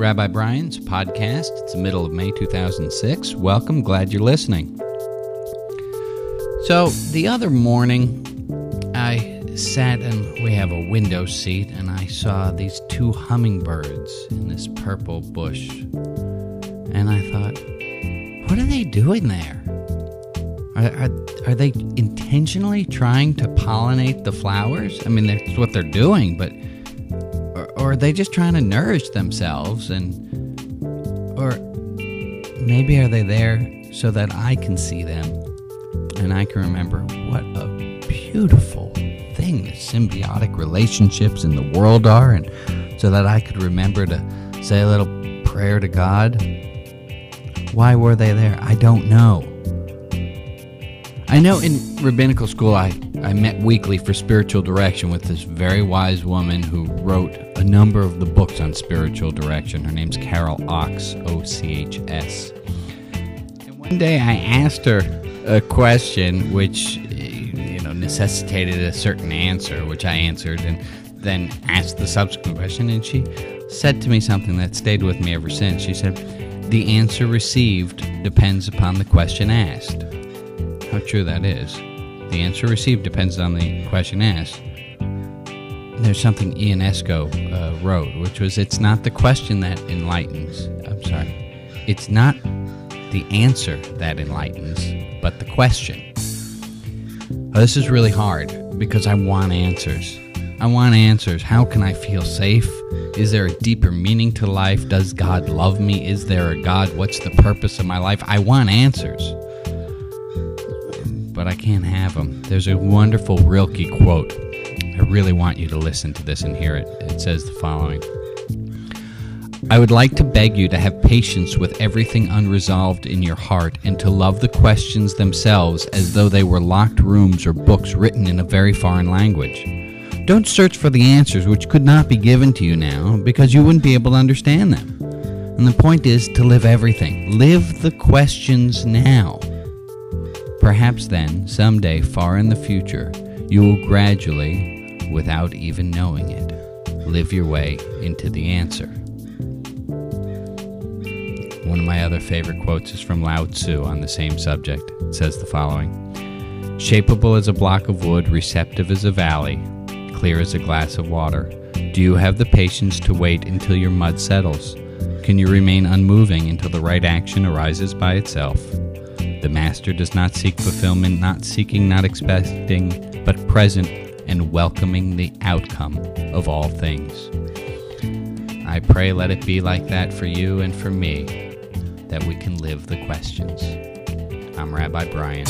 Rabbi Brian's podcast. It's the middle of May 2006. Welcome, glad you're listening. So, the other morning, I sat and we have a window seat, and I saw these two hummingbirds in this purple bush. And I thought, what are they doing there? Are, are, are they intentionally trying to pollinate the flowers? I mean, that's what they're doing, but or are they just trying to nourish themselves and or maybe are they there so that I can see them and I can remember what a beautiful thing the symbiotic relationships in the world are and so that I could remember to say a little prayer to God. Why were they there? I don't know. I know in rabbinical school I, I met weekly for spiritual direction with this very wise woman who wrote a number of the books on spiritual direction. Her name's Carol Ochs, O C H S. And one day I asked her a question which eh, you know necessitated a certain answer, which I answered, and then asked the subsequent question, and she said to me something that stayed with me ever since. She said, The answer received depends upon the question asked how true that is. The answer received depends on the question asked. There's something Ionesco uh, wrote, which was It's not the question that enlightens. I'm sorry. It's not the answer that enlightens, but the question. Oh, this is really hard because I want answers. I want answers. How can I feel safe? Is there a deeper meaning to life? Does God love me? Is there a God? What's the purpose of my life? I want answers but I can't have them. There's a wonderful Rilke quote. Really want you to listen to this and hear it. It says the following I would like to beg you to have patience with everything unresolved in your heart and to love the questions themselves as though they were locked rooms or books written in a very foreign language. Don't search for the answers which could not be given to you now because you wouldn't be able to understand them. And the point is to live everything. Live the questions now. Perhaps then, someday far in the future, you will gradually, without even knowing it, live your way into the answer. One of my other favorite quotes is from Lao Tzu on the same subject. It says the following Shapeable as a block of wood, receptive as a valley, clear as a glass of water. Do you have the patience to wait until your mud settles? Can you remain unmoving until the right action arises by itself? The Master does not seek fulfillment, not seeking, not expecting, but present and welcoming the outcome of all things. I pray let it be like that for you and for me, that we can live the questions. I'm Rabbi Brian.